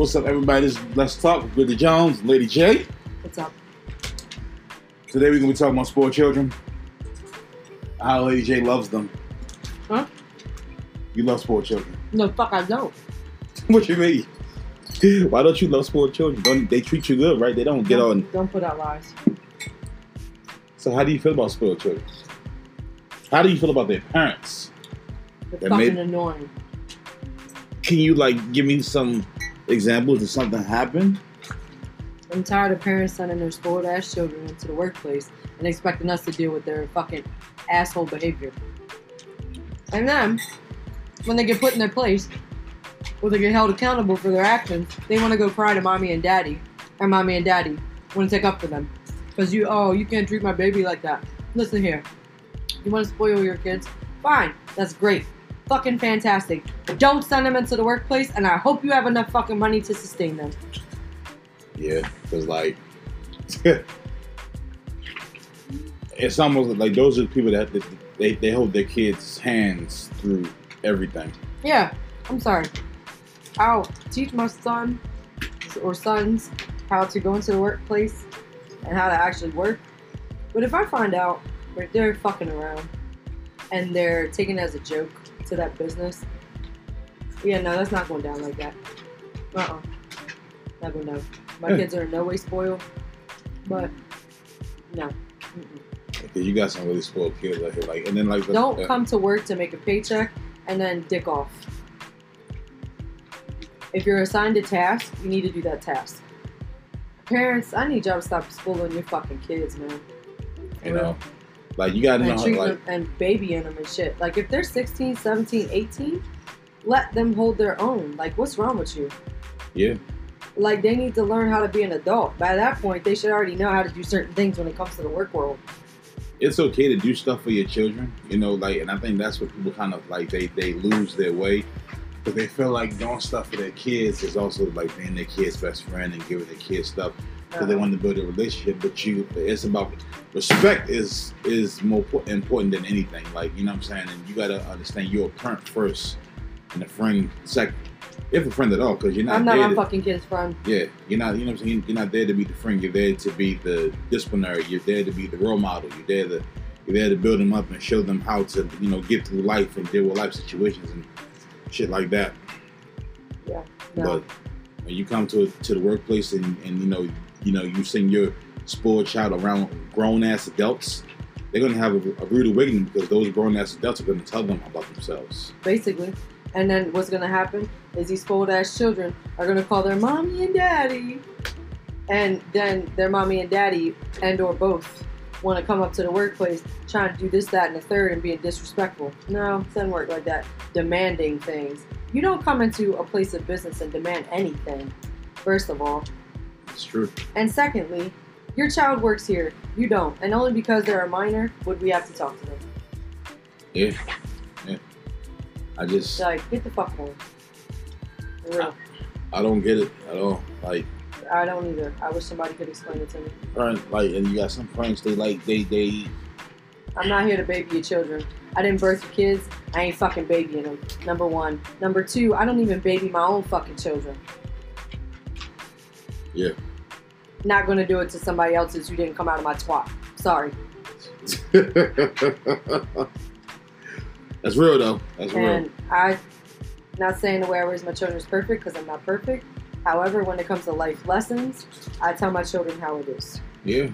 What's up, everybody? This is Let's Talk with Billy Jones, Lady J. What's up? Today we're gonna be talking about spoiled children. How Lady J loves them. Huh? You love spoiled children. No, fuck, I don't. what you mean? Why don't you love spoiled children? Don't they treat you good, right? They don't get don't, on. Don't put out lies. So how do you feel about spoiled children? How do you feel about their parents? They're fucking made- annoying. Can you like give me some examples of something happened? I'm tired of parents sending their spoiled ass children into the workplace and expecting us to deal with their fucking asshole behavior. And then, when they get put in their place, or they get held accountable for their actions, they want to go cry to mommy and daddy, or mommy and daddy want to take up for them. Because you, oh, you can't treat my baby like that. Listen here. You want to spoil your kids? Fine. That's great. Fucking fantastic. Don't send them into the workplace, and I hope you have enough fucking money to sustain them. Yeah, because like it's almost like those are the people that that they, they hold their kids' hands through everything. Yeah, I'm sorry. I'll teach my son or sons how to go into the workplace and how to actually work. But if I find out that they're fucking around and they're taking it as a joke to that business, yeah, no, that's not going down like that. Uh uh Not going down. My Yeah. kids are in no way spoiled, but no. Mm-mm. You got some really spoiled kids out here, like, and then like the- Don't uh, come to work to make a paycheck and then dick off. If you're assigned a task, you need to do that task. Parents, I need y'all to stop spoiling your fucking kids, man. you know, like you gotta know, And how, treat like them and babying them and shit. Like if they're 16, 17, 18, let them hold their own. Like what's wrong with you? yeah, Like they need to learn how to be an adult. By that point, they should already know how to do certain things when it comes to the work world. it's okay to do stuff for your children, you know, like, and I think that's what people kind of like they they lose their way because they feel like doing stuff for their kids is also like being their kid's best friend and giving their kids stuff because they want to build a relationship. But you, it's about respect is is more important than anything. Like you know what I'm saying, and you gotta understand you're a parent first and a friend second, if a friend at all, because you're not I'm not there. my to- fucking kid's friend. yeah, you're not. You know what I'm saying. You're not there to be the friend. You're there to be the disciplinary. You're there to be the role model. You're there to you're there to build them up and show them how to you know get through life and deal with life situations and shit like that. Yeah. No. But when you come to to the workplace and, and you know you know you send your spoiled child around grown ass adults, they're gonna have a, a rude awakening because those grown ass adults are gonna tell them about themselves. basically. And then what's gonna happen is these spoiled ass children are gonna call their mommy and daddy, and then their mommy and daddy and or both want to come up to the workplace trying to do this, that, and the third and being disrespectful. No, it doesn't work like that. Demanding things. You don't come into a place of business and demand anything. First of all, It's true. and secondly, your child works here. You don't, and only because they're a minor would we have to talk to them. Yeah, yeah. I just like, get the fuck home. For real. I don't get it at all. Like. I don't either. I wish somebody could explain it to me. parents like and you got some parents they like they they I'm not here to baby your children. I didn't birth your kids. I ain't fucking babying them. Number one. Number two, I don't even baby my own fucking children. Yeah. Not gonna do it to somebody else's who didn't come out of my twat. Sorry. that's real though that's real And I, not saying the way I raise my children is perfect because I'm not perfect. However, when it comes to life lessons, I tell my children how it is. yeah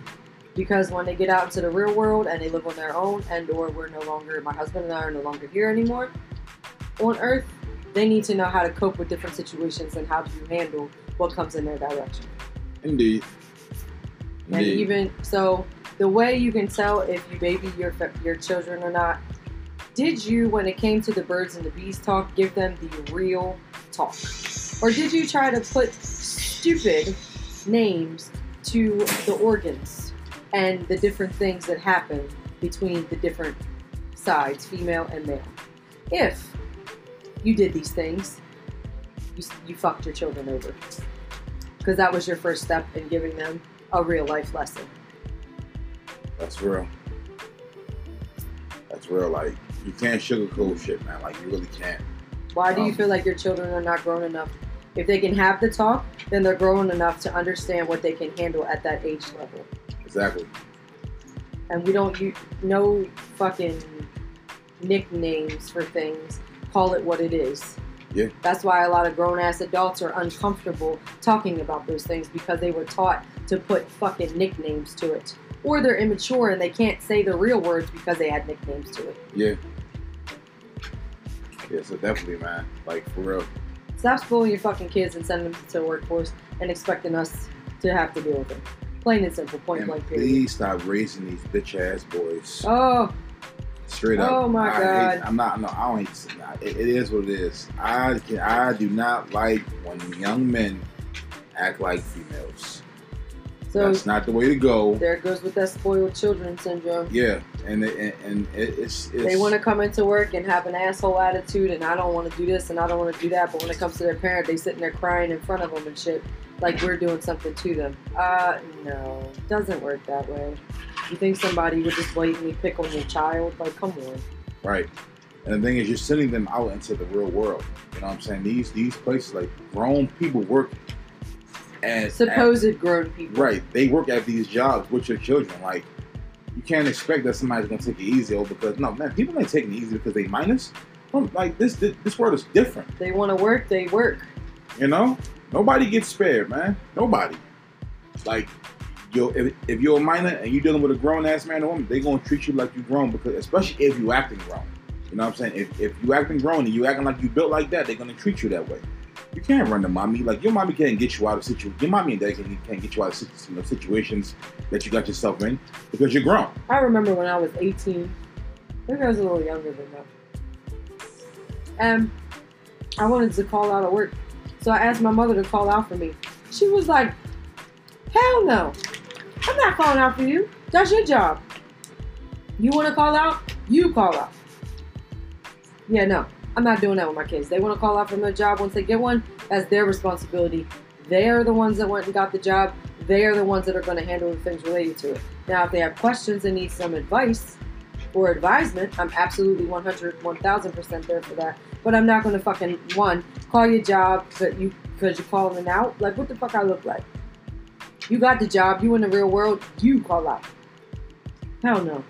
because when they get out into the real world and they live on their own and or we're no longer my husband and I are no longer here anymore on earth they need to know how to cope with different situations and how to handle what comes in their direction. Indeed. And even so the way you can tell if you baby your your children or not did you when it came to the birds and the bees talk give them the real talk? Or did you try to put stupid names to the organs and the different things that happen between the different sides, female and male. If you did these things, you, you fucked your children over. Because that was your first step in giving them a real life lesson. that's real that's real like you can't sugarcoat shit man like you really can't Why do you Um, feel like your children are not grown enough If they can have the talk, then they're grown enough to understand what they can handle at that age level. Exactly. And we don't use no fucking nicknames for things. Call it what it is. Yeah. That's why a lot of grown ass adults are uncomfortable talking about those things because they were taught to put fucking nicknames to it. Or they're immature and they can't say the real words because they had nicknames to it. Yeah. Yeah, so definitely, man. Like for real. Stop spoiling your fucking kids and sending them to the workforce and expecting us to have to deal with them. Plain and simple, point And blank period. please stop raising these bitch ass boys. Oh, Straight up. Oh, my I God. Hate, I'm not. No, I don't hate. to say that. It, it is what it is. I can. I do not like when young men act like females. so That's not the way to go. there it goes with that spoiled children syndrome. Yeah, and and, and it, it's, it's They want to come into work and have an asshole attitude, and I don't want to do this and I don't want to do that. But when it comes to their parent, they sitting there crying in front of them and shit, like we're doing something to them. Uh, no, doesn't work that way. You think somebody would just blatantly pick on your child? Like, come on. right. And the thing is, you're sending them out into the real world. You know what I'm saying? These these places, like grown people work as Supposed grown people. Right. They work at these jobs with your children. Like, you can't expect that somebody's gonna take it easy over because no man, people ain't taking it easy because they minus. Like this, this, this world is different. They want to work, they work. You know, nobody gets spared, man. Nobody. Like, yo, if, if you're a minor and you're dealing with a grown ass man or woman, they're gonna treat you like you grown because, especially if you acting grown. You know what I'm saying? If, if you acting grown and you acting like you built like that, they're gonna treat you that way. You can't run to mommy. Like your mommy can't get you out of situations. Your mommy and dad can't, can't get you out of you know, situations that you got yourself in because you're grown. I remember when I was 18. Maybe I was a little younger than that. And I wanted to call out of work. So I asked my mother to call out for me. She was like, Hell no. I'm not calling out for you. That's your job. You want to call out? You call out. Yeah, no. I'm not doing that with my kids. They want to call out from their job once they get one. That's their responsibility. They are the ones that went and got the job. They are the ones that are going to handle the things related to it. Now, if they have questions and need some advice or advisement, I'm absolutely 100, 1000% there for that. But I'm not going to fucking, one, call your job because you, cause you're calling it out. Like, what the fuck I look like? You got the job. You in the real world. You call out. Hell no.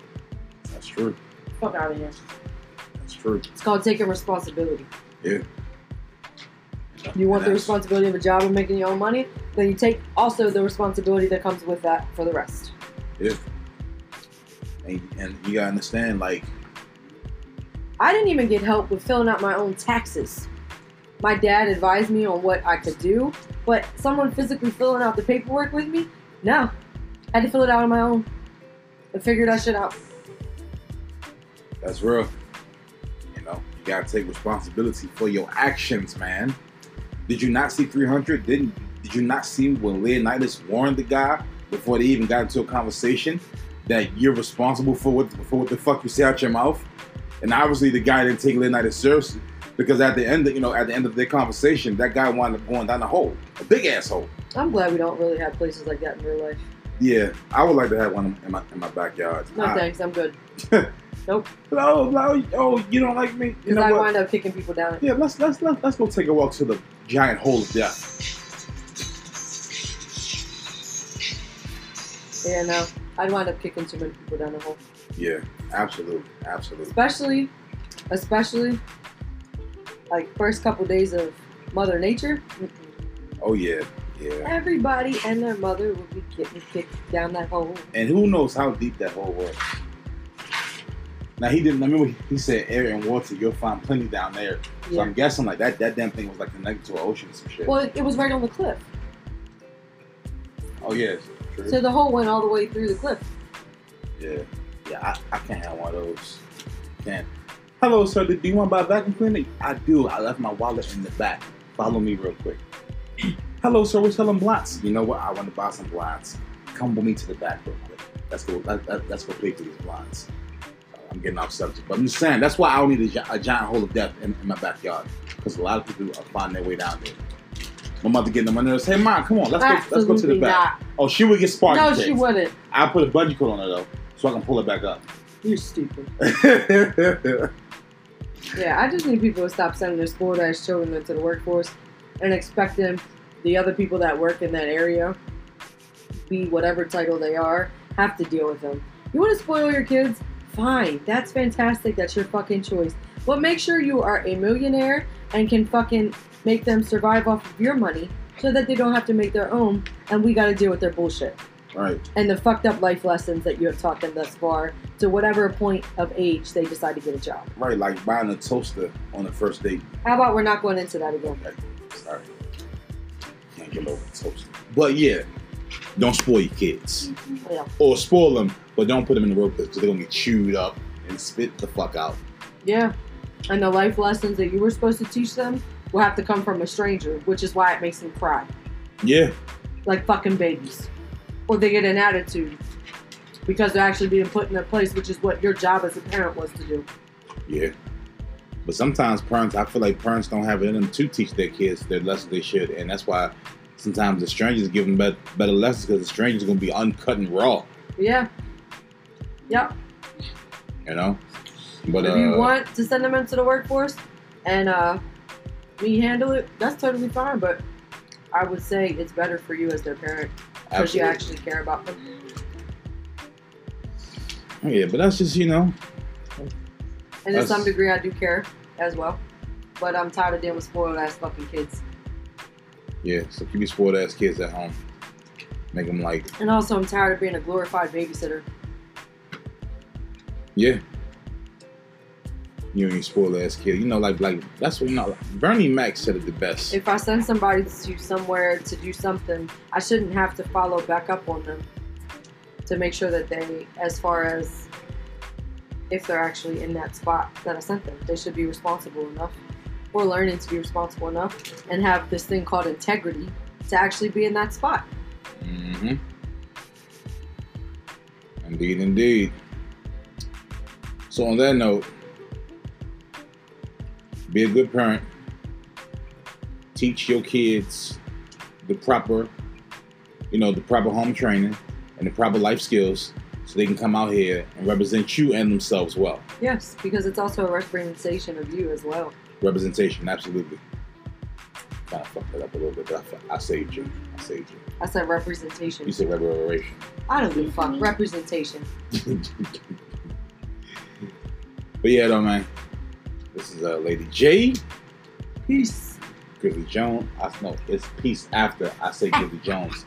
That's true. Fuck out of here. That's true. It's called taking responsibility. Yeah. You want the responsibility of a job and making your own money, then you take also the responsibility that comes with that for the rest. Yeah. And, and you gotta understand, like, I didn't even get help with filling out my own taxes. My dad advised me on what I could do, but someone physically filling out the paperwork with me, no. I had to fill it out on my own and figure that shit out. That's real. You know, you gotta take responsibility for your actions, man. Did you not see 300? Didn't did you not see when Leonidas warned the guy before they even got into a conversation that you're responsible for what for what the fuck you say out your mouth? And obviously the guy didn't take Leonidas seriously because at the end, of, you know, at the end of their conversation, that guy wound up going down the hole, a big asshole. I'm glad we don't really have places like that in real life. Yeah, I would like to have one in my in my backyard. No I- thanks, I'm good. Nope. Oh, oh, oh, you don't like me? You Because know I what? wind up kicking people down. Yeah, let's let's let's let's go take a walk to the giant hole of death. Yeah, no. I'd wind up kicking too many people down the hole. Yeah, absolutely, absolutely. especially especially like first couple days of mother nature. Oh yeah, yeah. everybody and their mother would be getting kicked down that hole And who knows how deep that hole was? Now he didn't. I remember he said air and water. You'll find plenty down there. So yeah I'm guessing like that. That damn thing was like connected to an ocean or some shit. well it, it was right on the cliff Oh yeah, true. so the hole went all the way through the cliff yeah, yeah. I, I can't have one of those. Can't. Hello, sir. Do you want to buy a vacuum cleaner? I do. I left my wallet in the back. Follow me real quick. Hello, sir. We're selling blunts. You know what? I want to buy some blunts. Come with me to the back real quick. Let's go. Let, let, let's go pay for these blunts. I'm getting off subject, but I'm just saying that's why I don't need a, a giant hole of death in, in my backyard because a lot of people are finding their way down there. My mother getting on my nerves. Hey, mom, come on, let's go. Let's go to the back. not Oh, she would get sparky. no she wouldn't I put a bungee cord on her though, so I can pull it back up. you're stupid yeah i just need people to stop sending their spoiled ass children into the workforce and expecting the other people that work in that area, be whatever title they are, have to deal with them. You want to spoil your kids? Fine. That's fantastic. That's your fucking choice. But make sure you are a millionaire and can fucking make them survive off of your money so that they don't have to make their own and we got to deal with their bullshit Right. and the fucked up life lessons that you have taught them thus far to whatever point of age they decide to get a job. Right. Like buying a toaster on the first date. How about we're not going into that again? Sorry. Can't get over the toaster. But yeah, don't spoil your kids. Yeah. Or spoil them, but don't put them in the road because they're gonna get chewed up and spit the fuck out. Yeah. And the life lessons that you were supposed to teach them will have to come from a stranger, which is why it makes them cry Yeah. like fucking babies. Or they get an attitude because they're actually being put in their place, which is what your job as a parent was to do. Yeah. But sometimes parents, I feel like parents don't have it in them to teach their kids their lessons they should, and that's why sometimes the strangers give them better, better lessons because the stranger's gonna be uncut and raw, Yeah. Yep. you know. But if uh, you want to send them into the workforce and uh, me handle it, that's totally fine. But I would say it's better for you as their parent because you actually care about them. Oh, yeah, but that's just you know, And to some degree, I do care as well. But I'm tired of dealing with spoiled ass fucking kids. yeah. So keep your spoiled ass kids at home, make them like, And also, I'm tired of being a glorified babysitter. yeah. You your spoiled ass kid, you know, like like that's what you know. Bernie Mac said it the best. If I send somebody to somewhere to do something, I shouldn't have to follow back up on them to make sure that they, as far as if they're actually in that spot that I sent them, they should be responsible enough or learning to be responsible enough and have this thing called integrity to actually be in that spot. Mm-hmm. Indeed, indeed. So on that note, be a good parent. Teach your kids the proper, you know, the proper home training and the proper life skills so they can come out here and represent you and themselves well. Yes, because it's also a representation of you as well. Representation, absolutely. Kind of fucked that up a little bit, but I, I saved you. I saved you. I said representation. You said reparation. I don't give a fuck. Representation. But yeah, though, man. This is uh, Lady J, Peace. Grizzly Jones. I know it's peace after I say Grizzly Jones.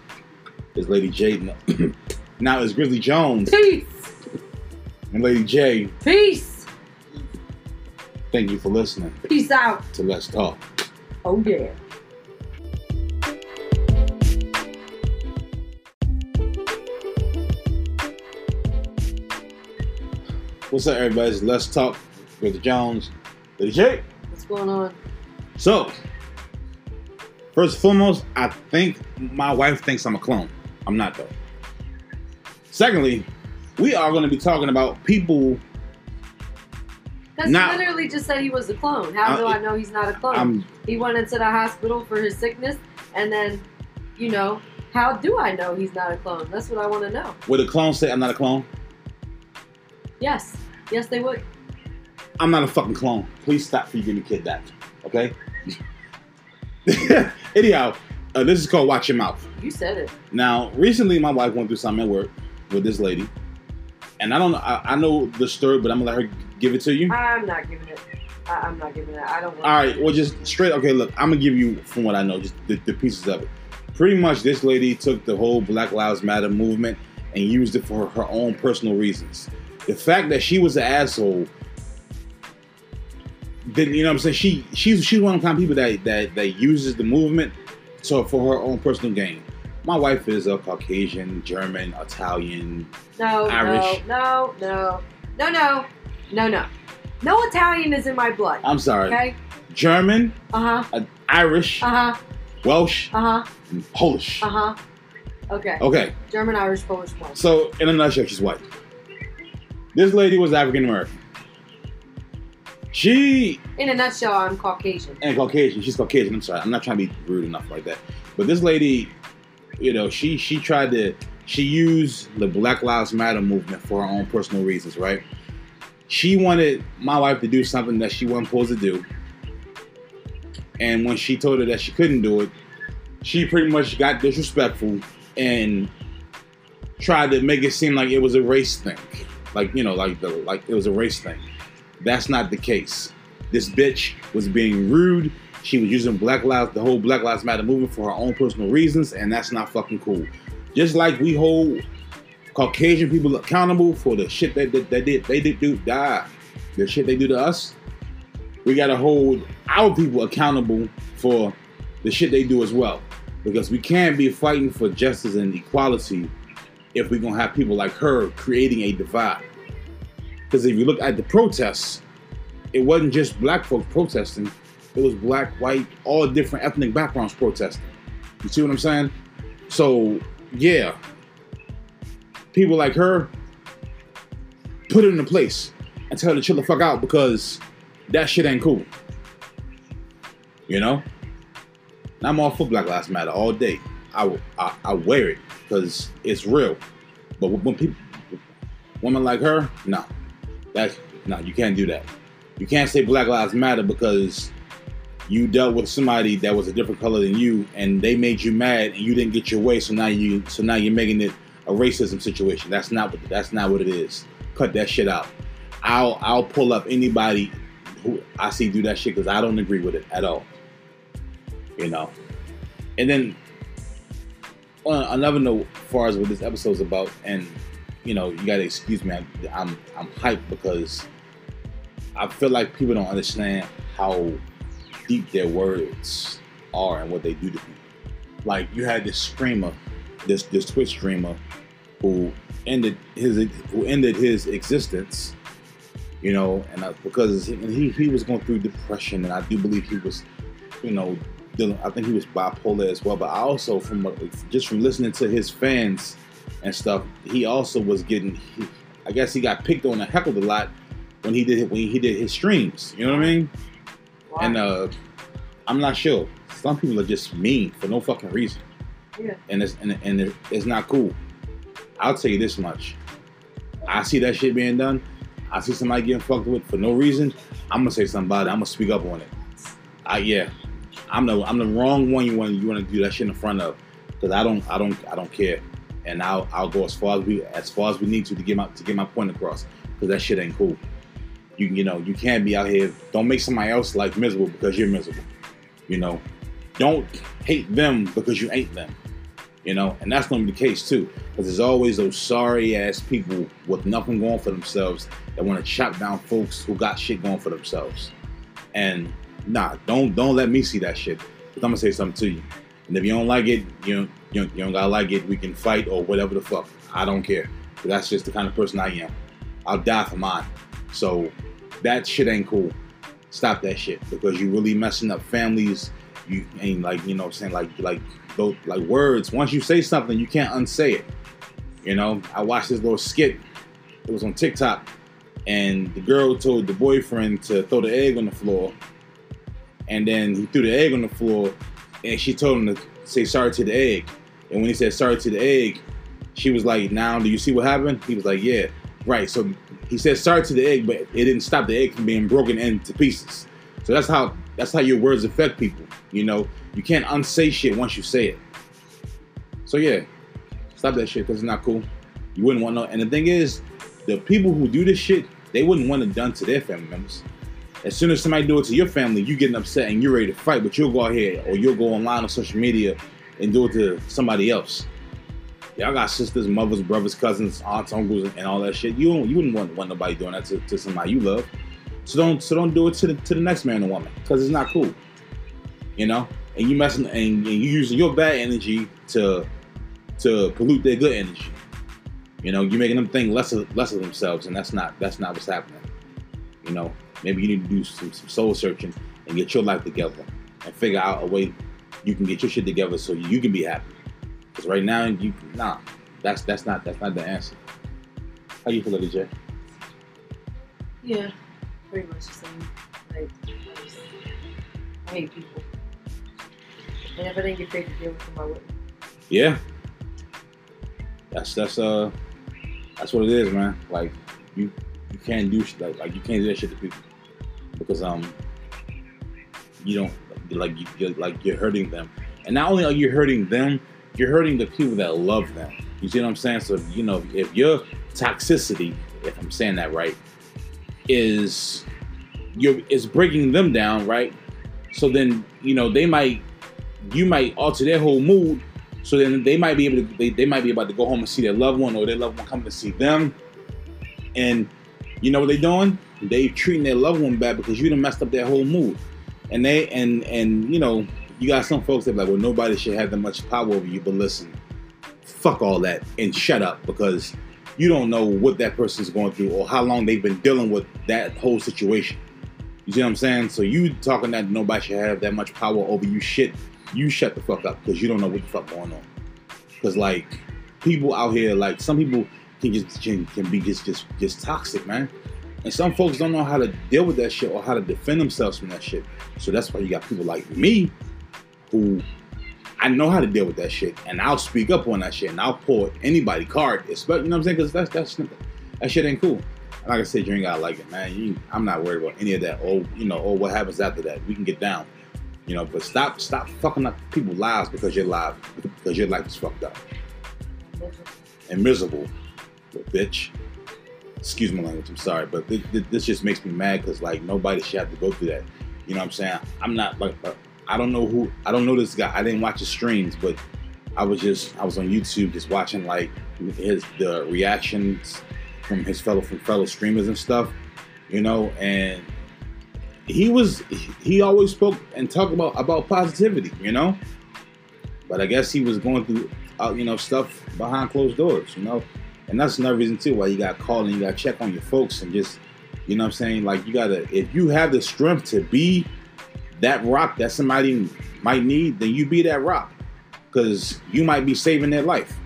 It's Lady J. now- Now it's Grizzly Jones Peace. and Lady J. Peace. Thank you for listening Peace out. to Let's Talk. Oh yeah. What's up, everybody? It's Let's Talk. Grizzly Jones, Lady J. What's going on? So, first and foremost, I think my wife thinks I'm a clone. I'm not though. Secondly, we are going to be talking about people. Because he literally just said he was a clone. How do Uh, I know he's not a clone? I'm he went into the hospital for his sickness, and then, you know, how do I know he's not a clone? That's what I want to know. would a clone say I'm not a clone? Yes. Yes, they would. I'm not a fucking clone. Please stop get me kidnapped. Okay. Anyhow, uh, this is called Watch Your Mouth. You said it. Now, recently, my wife went through something at work with this lady, and I don't know. I, I know the story, but I'm gonna let her give it to you. I'm not giving it. I, I'm not giving it. I don't want All right. Well, just straight. Okay, look, I'm gonna give you from what I know, just the, the pieces of it. Pretty much, this lady took the whole Black Lives Matter movement and used it for her own personal reasons. The fact that she was an asshole, then you know what I'm saying. She she's she's one of the kind of people that that that uses the movement so for her own personal gain. My wife is a Caucasian, German, Italian. No, Irish. no, no, no, no, no, no, no. No Italian is in my blood. I'm sorry, Okay. German, Uh huh. uh, Irish, Uh huh. Welsh, Uh huh. and Polish. Uh huh. Okay. Okay. German, Irish, Polish, one. So, in a nutshell, she's white. This lady was African American. She In a nutshell, I'm Caucasian. and Caucasian. She's Caucasian. I'm sorry. I'm not trying to be rude enough like that. But this lady, you know, she she tried to she used the Black Lives Matter movement for her own personal reasons, right? She wanted my wife to do something that she wasn't supposed to do. And when she told her that she couldn't do it, she pretty much got disrespectful and tried to make it seem like it was a race thing. Like, you know, like the like it was a race thing. That's not the case. This bitch was being rude. She was using Black Lives, the whole Black Lives Matter movement for her own personal reasons, and that's not fucking cool. Just like we hold Caucasian people accountable for the shit that, that, that did they did do die, the shit they do to us, we gotta hold our people accountable for the shit they do as well. Because we can't be fighting for justice and equality if we're gonna have people like her creating a divide. Because if you look at the protests, it wasn't just black folks protesting, it was black, white, all different ethnic backgrounds protesting. You see what I'm saying? So, yeah, people like her put it in a place and tell her to chill the fuck out because that shit ain't cool. You know? I'm all for Black Lives Matter all day. I, I, I wear it because it's real. But when people, women like her, no, that's no, you can't do that. You can't say Black Lives Matter because you dealt with somebody that was a different color than you, and they made you mad, and you didn't get your way. So now you, so now you're making it a racism situation. That's not what that's not what it is. Cut that shit out. I'll I'll pull up anybody who I see do that shit because I don't agree with it at all. You know, and then on another note, as far as what this episode's about, and you know, you gotta excuse me. I'm I'm hyped because I feel like people don't understand how deep their words are and what they do to people. Like you had this streamer, this this Twitch streamer, who ended his who ended his existence. You know, and I, because he he was going through depression, and I do believe he was, you know, dealing. I think he was bipolar as well. But I also from just from listening to his fans and stuff, he also was getting. He, I guess he got picked on and heckled a lot when he did when he did his streams. You know what I mean? Wow. And uh, I'm not sure. Some people are just mean for no fucking reason, yeah. and it's and, and it's not cool. I'll tell you this much: I see that shit being done. I see somebody getting fucked with for no reason. I'm gonna say something about it. I'm gonna speak up on it. I yeah, I'm the I'm the wrong one you want you want to do that shit in front of because I don't I don't I don't care, and I'll I'll go as far as we as far as we need to to get my to get my point across because that shit ain't cool. You you know you can't be out here. Don't make somebody else life miserable because you're miserable. You know, don't hate them because you ain't them. You know, and that's gonna be the case too, because there's always those sorry ass people with nothing going for themselves that want to chop down folks who got shit going for themselves. And nah, don't don't let me see that shit. I'm gonna say something to you. And if you don't like it, you don't, you don't, you don't gotta like it. We can fight or whatever the fuck. I don't care. 'Cause that's just the kind of person I am. I'll die for mine. So that shit ain't cool. Stop that shit because you're really messing up families. You ain't like you know I'm saying like like those like words. Once you say something, you can't unsay it. You know, I watched this little skit. It was on TikTok, and the girl told the boyfriend to throw the egg on the floor, and then he threw the egg on the floor, and she told him to say sorry to the egg. And when he said sorry to the egg, she was like, "Now, do you see what happened?" He was like, "Yeah, right." So he said sorry to the egg, but it didn't stop the egg from being broken into pieces. So that's how that's how your words affect people. You know, you can't unsay shit once you say it. So yeah, stop that shit because it's not cool. You wouldn't want no. And the thing is, the people who do this shit, they wouldn't want it done to their family members. As soon as somebody do it to your family, you getting upset and you're ready to fight, but you'll go out here or you'll go online on social media and do it to somebody else. Y'all got sisters, mothers, brothers, cousins, aunts, uncles, and all that shit. You don't, you wouldn't want, want nobody doing that to, to somebody you love. So don't so don't do it to the to the next man or woman because it's not cool. You know, and you messing and, and you using your bad energy to to pollute their good energy. You know, you're making them think less of less of themselves, and that's not that's not what's happening. You know, maybe you need to do some, some soul searching and get your life together and figure out a way you can get your shit together so you can be happy. Because right now, you nah, that's that's not that's not the answer. How you feel, Lady J? Yeah, pretty much the same. Like, I, just, I hate people. And if I didn't get paid to deal with them, I wouldn't. Yeah. That's that's uh that's what it is, man. Like you you can't do like like you can't do that shit to people because um you don't like you like you're hurting them. And not only are you hurting them, you're hurting the people that love them. You see what I'm saying? So you know, if your toxicity, if I'm saying that right, is you're is breaking them down, right? So then you know they might you might alter their whole mood. So then they might be able to they, they might be about to go home and see their loved one or their loved one come to see them. And you know what they doing? They treating their loved one bad because you done messed up their whole mood. And they and and you know, you got some folks that like, well, nobody should have that much power over you, but listen, fuck all that and shut up because you don't know what that person's going through or how long they've been dealing with that whole situation. You see what I'm saying? So you talking that nobody should have that much power over you shit, you shut the fuck up because you don't know what the fuck going on. Because like people out here, like some people can just can, can be just just just toxic, man. And some folks don't know how to deal with that shit or how to defend themselves from that shit. So that's why you got people like me who I know how to deal with that shit, and I'll speak up on that shit, and I'll pull anybody card, especially you know what I'm saying, because that's that's that shit ain't cool. And like I said, you ain't gotta like it, man. You, I'm not worried about any of that. Oh, you know, or what happens after that. We can get down, you know. But stop, stop fucking up people's lives because your life, because your life is fucked up and miserable, bitch. Excuse my language. I'm sorry, but this, this just makes me mad because like nobody should have to go through that. You know what I'm saying? I'm not like. Uh, I don't know who I don't know this guy. I didn't watch his streams, but I was just I was on YouTube just watching like his the reactions from his fellow from fellow streamers and stuff, you know, and he was he always spoke and talked about about positivity, you know. But I guess he was going through uh, you know stuff behind closed doors, you know, and that's another reason too why you got to call and you got to check on your folks and just you know what I'm saying like you gotta if you have the strength to be that rock that somebody might need, then you be that rock because you might be saving their life.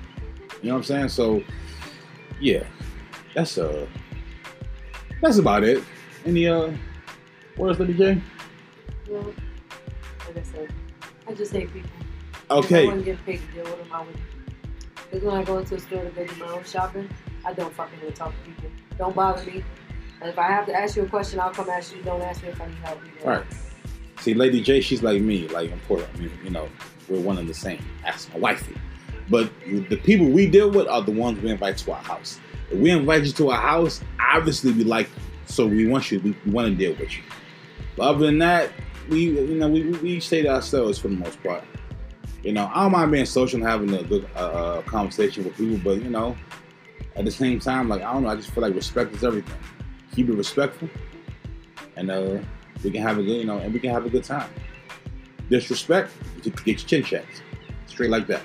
You know what I'm saying? So, yeah, that's uh, that's about it. Any uh, words, Lady J? Yeah, like I said, I just hate people. Okay. If I want to get paid to deal with them, I would. Because when I go into a store to go do my own shopping, I don't fucking want to talk to people. Don't bother me. And if I have to ask you a question, I'll come ask you. Don't ask me if I need help. All right. See, Lady J, she's like me, like important. I mean, you know, we're one and the same. Ask my wifey. But the people we deal with are the ones we invite to our house. If we invite you to our house, obviously we like, you, so we want you, we, we want to deal with you. But other than that, we, you know, we, we stay to ourselves for the most part. You know, I don't mind being social and having a good uh, uh, conversation with people, but you know, at the same time, like I don't know, I just feel like respect is everything. Keep it respectful, and uh, we can have a good, you know, and we can have a good time. Disrespect, get your chin checked. Straight like that.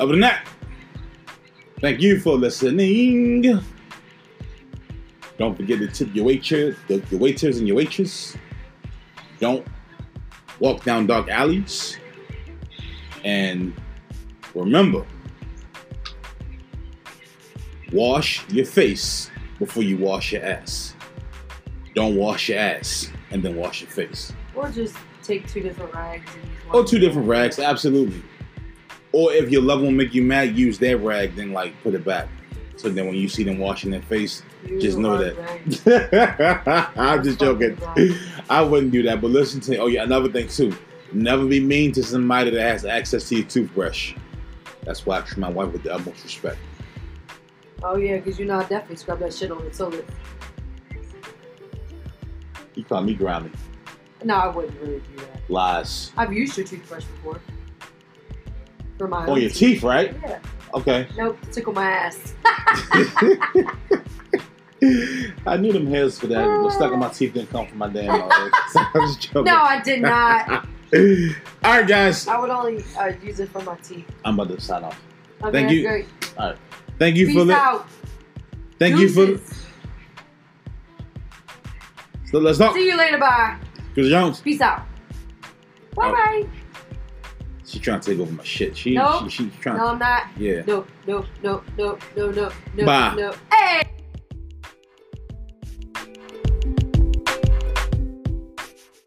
Other than that, thank you for listening. Don't forget to tip your waiter, the waiters and your waitress. Don't walk down dark alleys. And remember, wash your face before you wash your ass. Don't wash your ass and then wash your face. Or just take two different rags. And. Or two different rags, absolutely. Or if your loved one make you mad, use their rag, then like put it back. So then when you see them washing their face, You just know that. I'm just joking. I wouldn't do that. But listen to oh yeah, another thing too. Never be mean to somebody that has access to your toothbrush. That's why I treat my wife with the utmost respect. Oh yeah, because you know I definitely scrub that shit on the toilet. You call me grimy. No, I wouldn't really do that. Lies. I've used your toothbrush before. For my On your teeth, right? Yeah. Okay. Nope, tickle my ass. I knew them hairs for that. What stuck in my teeth didn't come from my damn. I no, I did not. All right, guys. I would only uh, use it for my teeth. I'm about to sign off. Okay, Thank you. Great. Thank you Peace for li- out. Thank you for. So let's talk. See you later. Bye. Chris Jones. Peace out. Bye bye. She trying to take over my shit. She No. she, she trying. No, I'm not. Yeah. No, no, no, no, no, no, no, Bye. no. Hey.